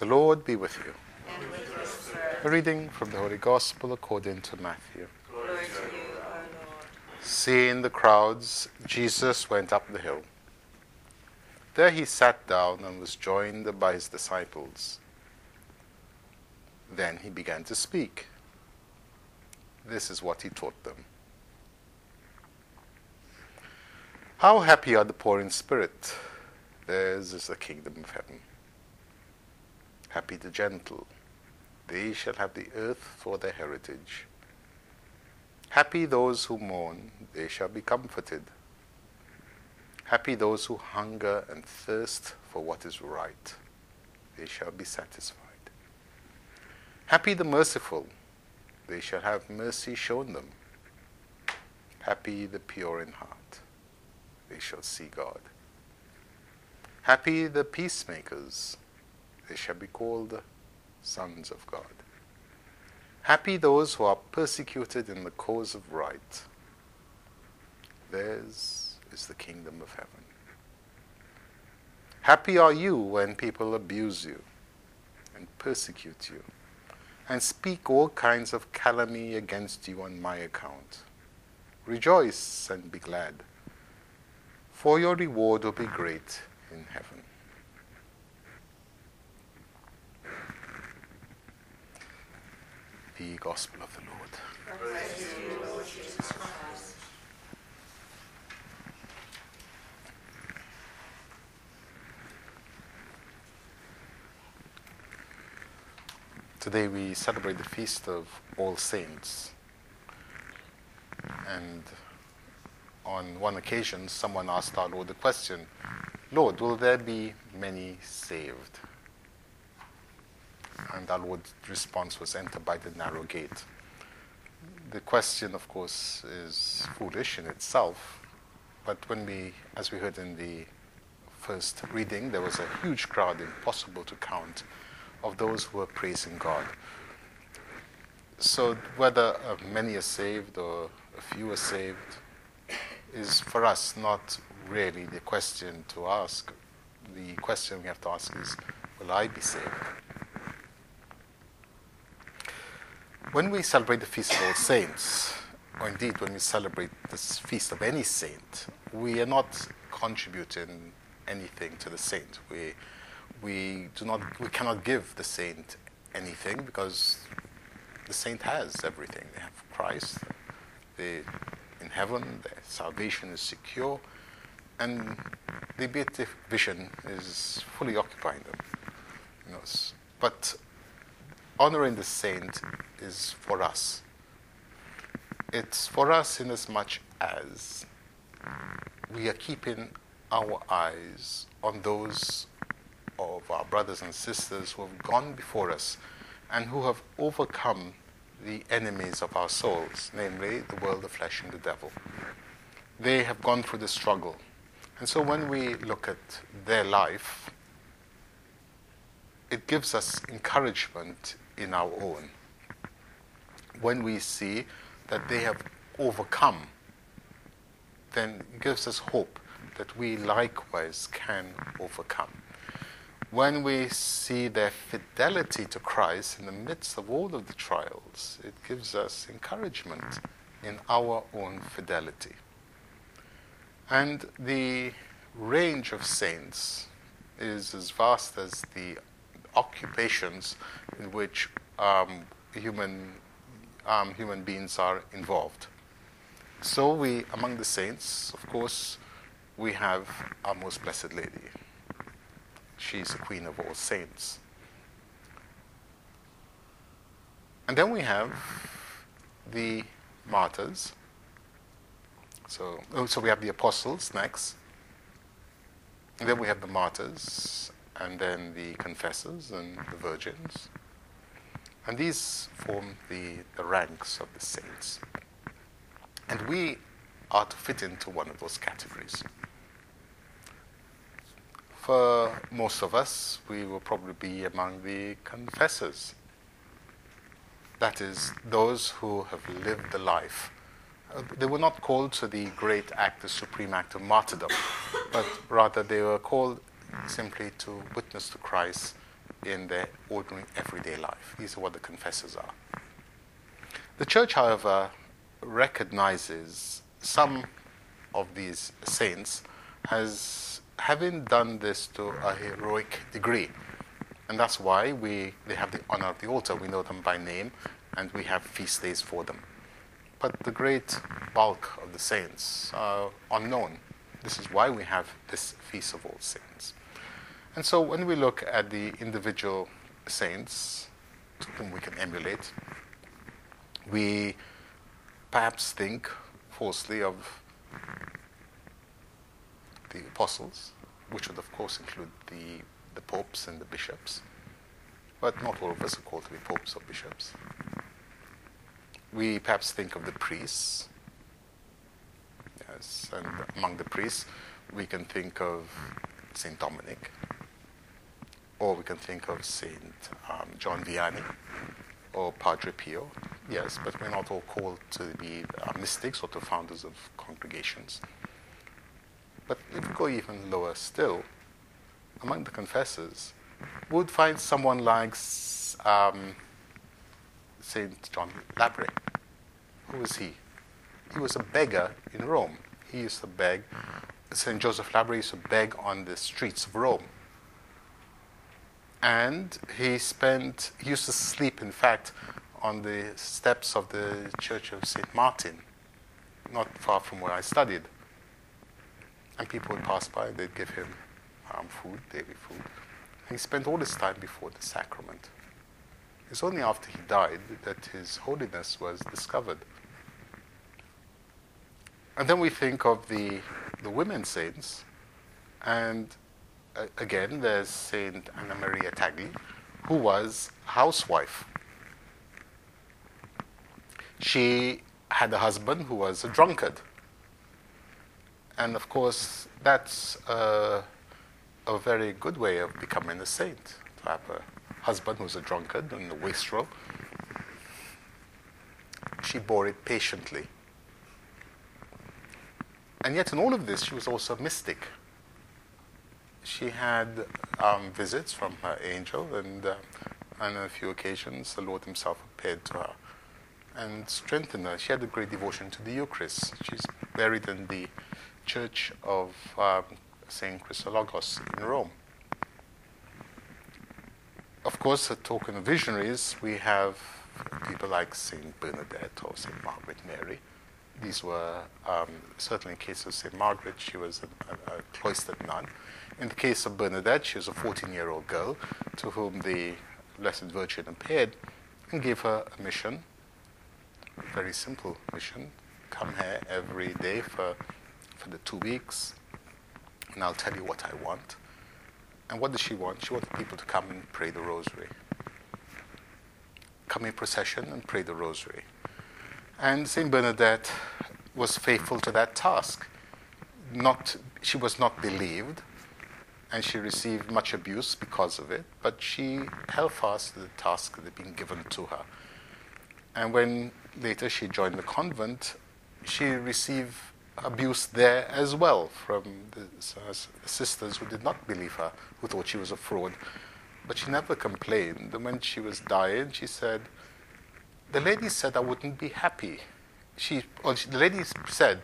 The Lord be with you. A reading from the Holy Gospel according to Matthew. Seeing the crowds, Jesus went up the hill. There he sat down and was joined by his disciples. Then he began to speak. This is what he taught them. How happy are the poor in spirit! Theirs is the kingdom of heaven. Happy the gentle, they shall have the earth for their heritage. Happy those who mourn, they shall be comforted. Happy those who hunger and thirst for what is right, they shall be satisfied. Happy the merciful, they shall have mercy shown them. Happy the pure in heart, they shall see God. Happy the peacemakers, they shall be called sons of God. Happy those who are persecuted in the cause of right. Theirs is the kingdom of heaven. Happy are you when people abuse you and persecute you and speak all kinds of calumny against you on my account. Rejoice and be glad, for your reward will be great in heaven. The gospel of the Lord. Today we celebrate the feast of All Saints. And on one occasion, someone asked our Lord the question Lord, will there be many saved? And our Lord's response was enter by the narrow gate. The question, of course, is foolish in itself, but when we, as we heard in the first reading, there was a huge crowd, impossible to count, of those who were praising God. So whether uh, many are saved or a few are saved is for us not really the question to ask. The question we have to ask is, will I be saved? When we celebrate the Feast of All Saints, or indeed when we celebrate this feast of any saint, we are not contributing anything to the saint. We, we, do not, we cannot give the saint anything because the saint has everything. They have Christ, they, in heaven, their salvation is secure, and the beatific vision is fully occupying them. You know, but honoring the saint is for us. It's for us in as much as we are keeping our eyes on those of our brothers and sisters who have gone before us and who have overcome the enemies of our souls, namely the world, the flesh, and the devil. They have gone through the struggle. And so when we look at their life, it gives us encouragement in our own. When we see that they have overcome, then it gives us hope that we likewise can overcome. When we see their fidelity to Christ in the midst of all of the trials, it gives us encouragement in our own fidelity. And the range of saints is as vast as the occupations in which um, human, um, human beings are involved. So, we, among the saints, of course, we have our most blessed lady. She's the queen of all saints. And then we have the martyrs. So, oh, so we have the apostles next. And then we have the martyrs and then the confessors and the virgins. And these form the, the ranks of the saints. And we are to fit into one of those categories. For most of us, we will probably be among the confessors. That is, those who have lived the life. Uh, they were not called to the great act, the supreme act of martyrdom, but rather they were called simply to witness to Christ in their ordinary everyday life. These are what the confessors are. The church, however, recognizes some of these saints as having done this to a heroic degree. And that's why we, they have the honor of the altar. We know them by name and we have feast days for them. But the great bulk of the saints are unknown. This is why we have this Feast of All Saints. And so when we look at the individual saints whom we can emulate, we perhaps think falsely of the apostles, which would of course include the, the popes and the bishops, but not all of us are called to be popes or bishops. We perhaps think of the priests, yes, and among the priests we can think of Saint Dominic, or we can think of Saint um, John Vianney or Padre Pio. Yes, but we're not all called to be uh, mystics or to founders of congregations. But if we go even lower still, among the confessors, we would find someone like um, Saint John Labre. Who was he? He was a beggar in Rome. He used to beg. Saint Joseph Labre used to beg on the streets of Rome and he spent he used to sleep in fact on the steps of the church of st martin not far from where i studied. And people would pass by they'd give him um, food daily food. And he spent all his time before the sacrament. It's only after he died that his holiness was discovered. And then we think of the the women saints and again, there's Saint Anna Maria Taigi, who was a housewife. She had a husband who was a drunkard. And of course, that's a, a very good way of becoming a saint, to have a husband who's a drunkard and a wastrel. She bore it patiently. And yet, in all of this, she was also a mystic she had um, visits from her angel, and uh, on a few occasions, the Lord Himself appeared to her and strengthened her. She had a great devotion to the Eucharist. She's buried in the church of um, Saint Chrysogonus in Rome. Of course, a token of visionaries, we have people like Saint Bernadette or Saint Margaret Mary. These were um, certainly in the case of Saint Margaret, she was a, a, a cloistered nun in the case of Bernadette, she was a 14 year old girl to whom the Blessed Virgin appeared and gave her a mission, a very simple mission. Come here every day for, for the two weeks, and I'll tell you what I want. And what did she want? She wanted people to come and pray the rosary. Come in procession and pray the rosary. And St. Bernadette was faithful to that task. Not, she was not believed, and she received much abuse because of it, but she held fast to the task that had been given to her. And when later she joined the convent, she received abuse there as well from the sisters who did not believe her, who thought she was a fraud. But she never complained. And when she was dying, she said, The lady said I wouldn't be happy. She, well, she, the lady said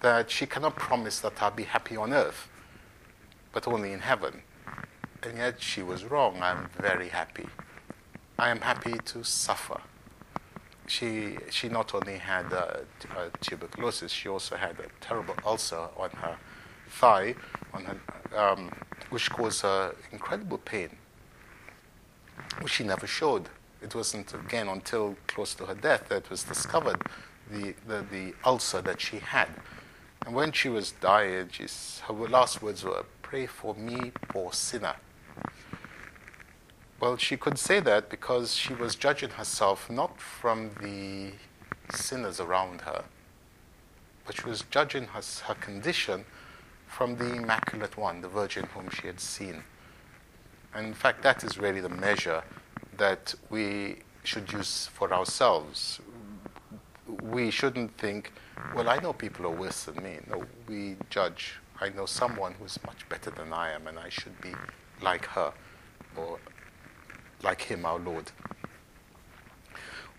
that she cannot promise that I'll be happy on earth but only in heaven. And yet she was wrong. I'm very happy. I am happy to suffer. She, she not only had tuberculosis, she also had a terrible ulcer on her thigh, on her, um, which caused her incredible pain, which she never showed. It wasn't again until close to her death that it was discovered the, the, the ulcer that she had. And when she was dying, her last words were, Pray for me, poor sinner. Well, she could say that because she was judging herself not from the sinners around her, but she was judging her, her condition from the Immaculate One, the Virgin whom she had seen. And in fact, that is really the measure that we should use for ourselves. We shouldn't think, well, I know people are worse than me. No, we judge. I know someone who's much better than I am, and I should be like her or like him, our Lord.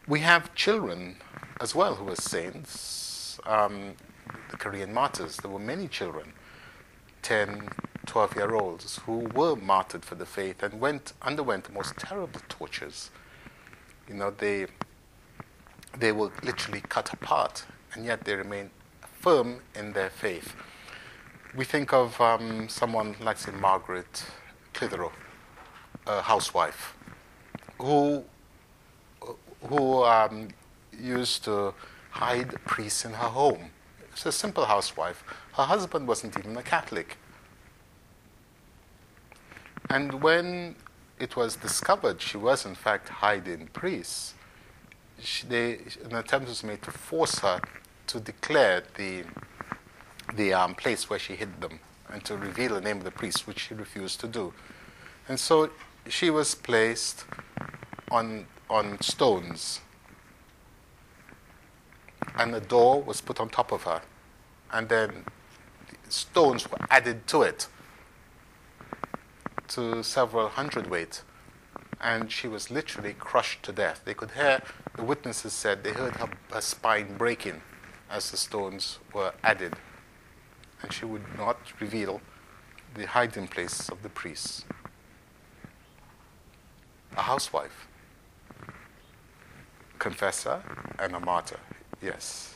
We have children as well who are saints. Um, the Korean martyrs, there were many children, 10, 12 year olds, who were martyred for the faith and went, underwent the most terrible tortures. You know, they, they were literally cut apart, and yet they remain firm in their faith. We think of um, someone like, say, Margaret Clitherow, a housewife, who, who um, used to hide priests in her home. She's a simple housewife. Her husband wasn't even a Catholic. And when it was discovered she was, in fact, hiding priests, she, they, an attempt was made to force her to declare the, the um, place where she hid them and to reveal the name of the priest, which she refused to do. And so she was placed on, on stones, and a door was put on top of her, and then stones were added to it to several hundredweight, and she was literally crushed to death. They could hear, the witnesses said, they heard her, her spine breaking as the stones were added, and she would not reveal the hiding place of the priests. A housewife, confessor, and a martyr, yes.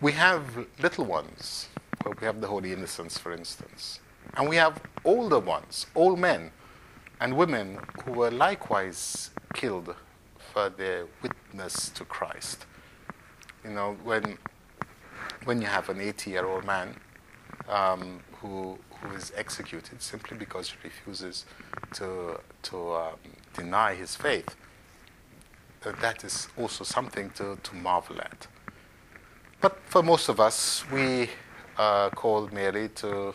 We have little ones, well, we have the Holy Innocents, for instance. And we have older ones, old men and women who were likewise killed for their witness to Christ. You know, when, when you have an 80 year old man um, who, who is executed simply because he refuses to, to um, deny his faith, uh, that is also something to, to marvel at. But for most of us, we are called merely to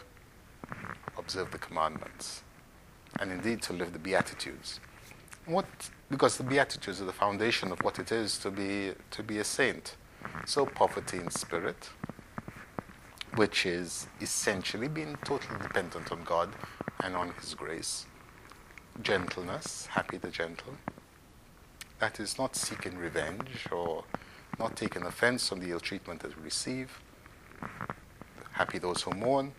observe the commandments, and indeed to live the Beatitudes. What, because the Beatitudes are the foundation of what it is to be, to be a saint. So, poverty in spirit, which is essentially being totally dependent on God and on His grace. Gentleness, happy the gentle. That is not seeking revenge or not taking offense on the ill treatment that we receive. Happy those who mourn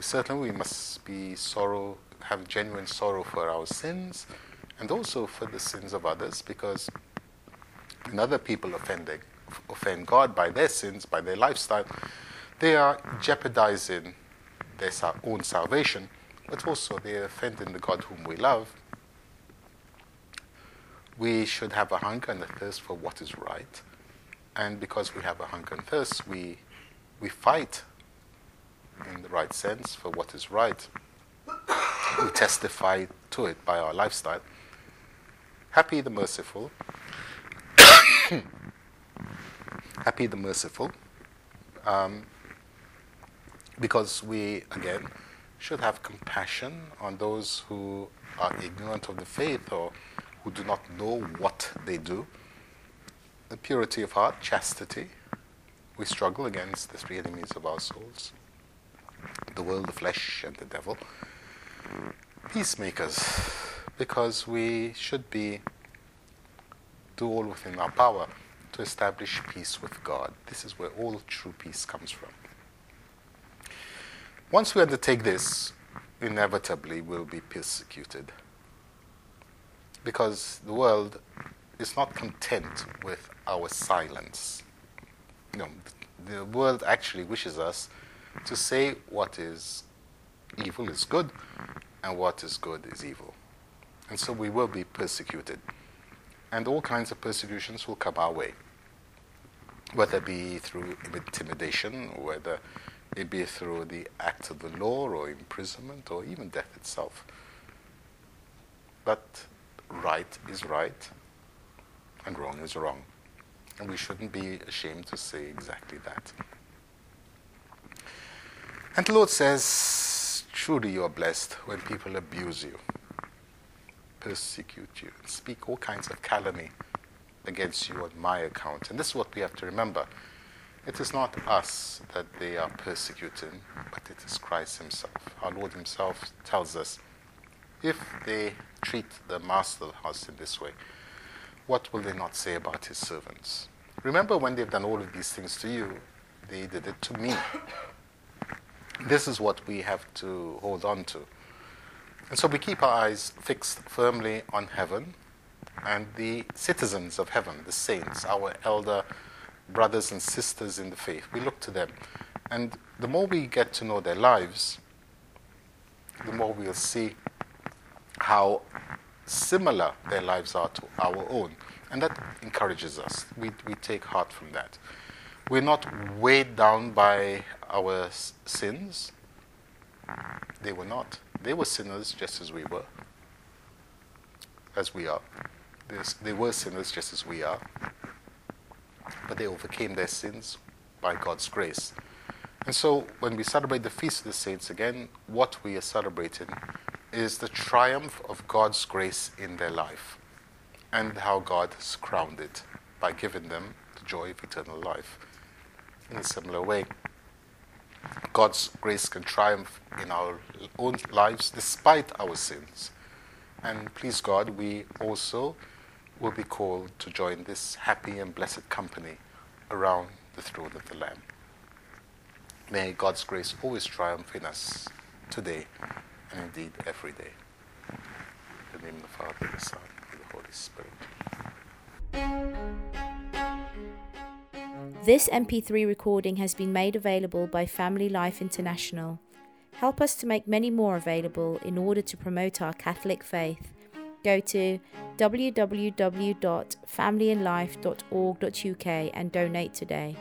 certainly we must be sorrow, have genuine sorrow for our sins and also for the sins of others because when other people offending, offend God by their sins, by their lifestyle, they are jeopardizing their own salvation, but also they are offending the God whom we love. We should have a hunger and a thirst for what is right. And because we have a hunger and thirst, we, we fight in the right sense for what is right. We testify to it by our lifestyle. Happy the merciful. Happy the merciful. Um, because we, again, should have compassion on those who are ignorant of the faith or who do not know what they do. The purity of heart, chastity. We struggle against the three enemies of our souls the world, the flesh, and the devil. Peacemakers, because we should be do all within our power to establish peace with God. This is where all true peace comes from. Once we undertake this, inevitably we'll be persecuted. Because the world is not content with our silence. Know, the world actually wishes us to say what is evil is good and what is good is evil. And so we will be persecuted. And all kinds of persecutions will come our way, whether it be through intimidation, whether it be through the act of the law or imprisonment or even death itself. but right is right and wrong is wrong. And we shouldn't be ashamed to say exactly that. And the Lord says, Truly you are blessed when people abuse you, persecute you, and speak all kinds of calumny against you on my account. And this is what we have to remember. It is not us that they are persecuting, but it is Christ Himself. Our Lord Himself tells us if they treat the master of the house in this way, what will they not say about His servants? Remember when they've done all of these things to you, they did it to me. This is what we have to hold on to. And so we keep our eyes fixed firmly on heaven and the citizens of heaven, the saints, our elder brothers and sisters in the faith. We look to them. And the more we get to know their lives, the more we'll see how similar their lives are to our own. And that encourages us. We, we take heart from that. We're not weighed down by our sins. They were not. They were sinners just as we were, as we are. They were sinners just as we are but they overcame their sins by God's grace. And so when we celebrate the Feast of the Saints again, what we are celebrating is the triumph of God's grace in their life and how God has crowned it by giving them the joy of eternal life. In a similar way, God's grace can triumph in our own lives despite our sins. And please God, we also will be called to join this happy and blessed company around the throne of the Lamb. May God's grace always triumph in us today and indeed every day. In the name of the Father, the Son, and the Holy Spirit. This MP3 recording has been made available by Family Life International. Help us to make many more available in order to promote our Catholic faith go to www.familyandlife.org.uk and donate today.